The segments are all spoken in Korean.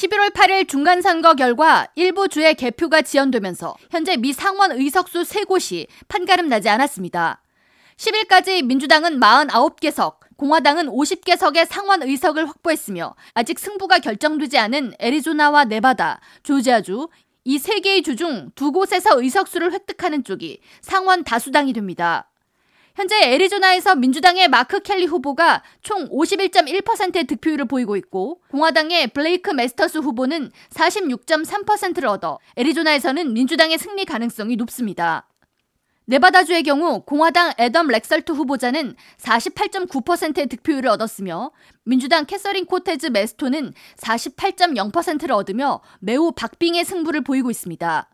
11월 8일 중간선거 결과 일부 주의 개표가 지연되면서 현재 미 상원 의석수 3곳이 판가름 나지 않았습니다. 10일까지 민주당은 49개석, 공화당은 50개석의 상원 의석을 확보했으며 아직 승부가 결정되지 않은 애리조나와 네바다, 조지아주 이 세 개의 주 중 두 곳에서 의석수를 획득하는 쪽이 상원 다수당이 됩니다. 현재 애리조나에서 민주당의 마크 켈리 후보가 총 51.1%의 득표율을 보이고 있고 공화당의 블레이크 메스터스 후보는 46.3%를 얻어 애리조나에서는 민주당의 승리 가능성이 높습니다. 네바다주의 경우 공화당 애덤 렉설트 후보자는 48.9%의 득표율을 얻었으며 민주당 캐서린 코테즈 메스토는 48.0%를 얻으며 매우 박빙의 승부를 보이고 있습니다.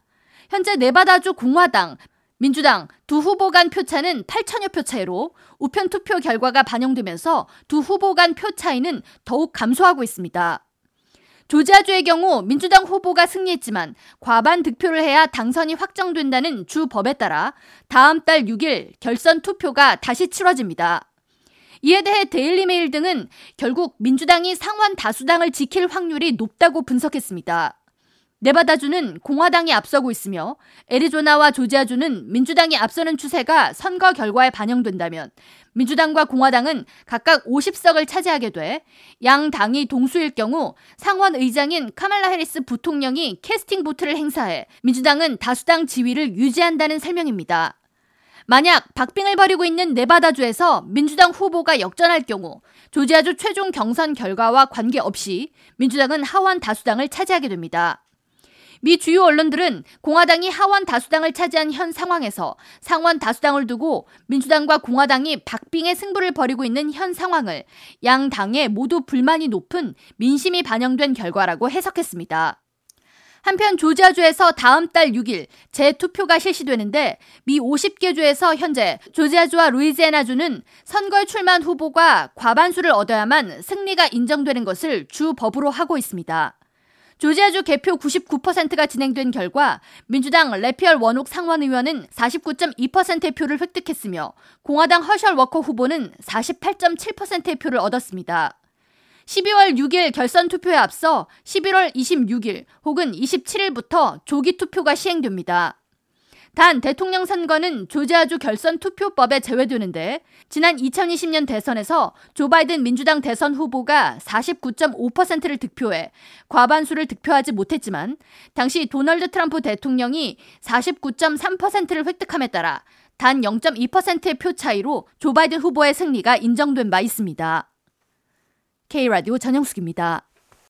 현재 네바다주 공화당, 민주당 두 후보 간 표차는 8천여 표 차이로 우편 투표 결과가 반영되면서 두 후보 간 표 차이는 더욱 감소하고 있습니다. 조지아주의 경우 민주당 후보가 승리했지만 과반 득표를 해야 당선이 확정된다는 주 법에 따라 다음 달 6일 결선 투표가 다시 치러집니다. 이에 대해 데일리메일 등은 결국 민주당이 상원 다수당을 지킬 확률이 높다고 분석했습니다. 네바다주는 공화당이 앞서고 있으며 애리조나와 조지아주는 민주당이 앞서는 추세가 선거 결과에 반영된다면 민주당과 공화당은 각각 50석을 차지하게 돼 양 당이 동수일 경우 상원 의장인 카말라 해리스 부통령이 캐스팅 보트를 행사해 민주당은 다수당 지위를 유지한다는 설명입니다. 만약 박빙을 벌이고 있는 네바다주에서 민주당 후보가 역전할 경우 조지아주 최종 경선 결과와 관계없이 민주당은 하원 다수당을 차지하게 됩니다. 미 주요 언론들은 공화당이 하원 다수당을 차지한 현 상황에서 상원 다수당을 두고 민주당과 공화당이 박빙의 승부를 벌이고 있는 현 상황을 양 당의 모두 불만이 높은 민심이 반영된 결과라고 해석했습니다. 한편 조지아주에서 다음 달 6일 재투표가 실시되는데 미 50개 주에서 현재 조지아주와 루이지애나주는 선거에 출마한 후보가 과반수를 얻어야만 승리가 인정되는 것을 주 법으로 하고 있습니다. 조지아주 개표 99%가 진행된 결과 민주당 레피얼 원옥 상원 의원은 49.2%의 표를 획득했으며 공화당 허셜 워커 후보는 48.7%의 표를 얻었습니다. 12월 6일 결선 투표에 앞서 11월 26일 혹은 27일부터 조기 투표가 시행됩니다. 단 대통령 선거는 조지아주 결선 투표법에 제외되는데 지난 2020년 대선에서 조 바이든 민주당 대선 후보가 49.5%를 득표해 과반수를 득표하지 못했지만 당시 도널드 트럼프 대통령이 49.3%를 획득함에 따라 단 0.2%의 표 차이로 조 바이든 후보의 승리가 인정된 바 있습니다. K라디오 전영숙입니다.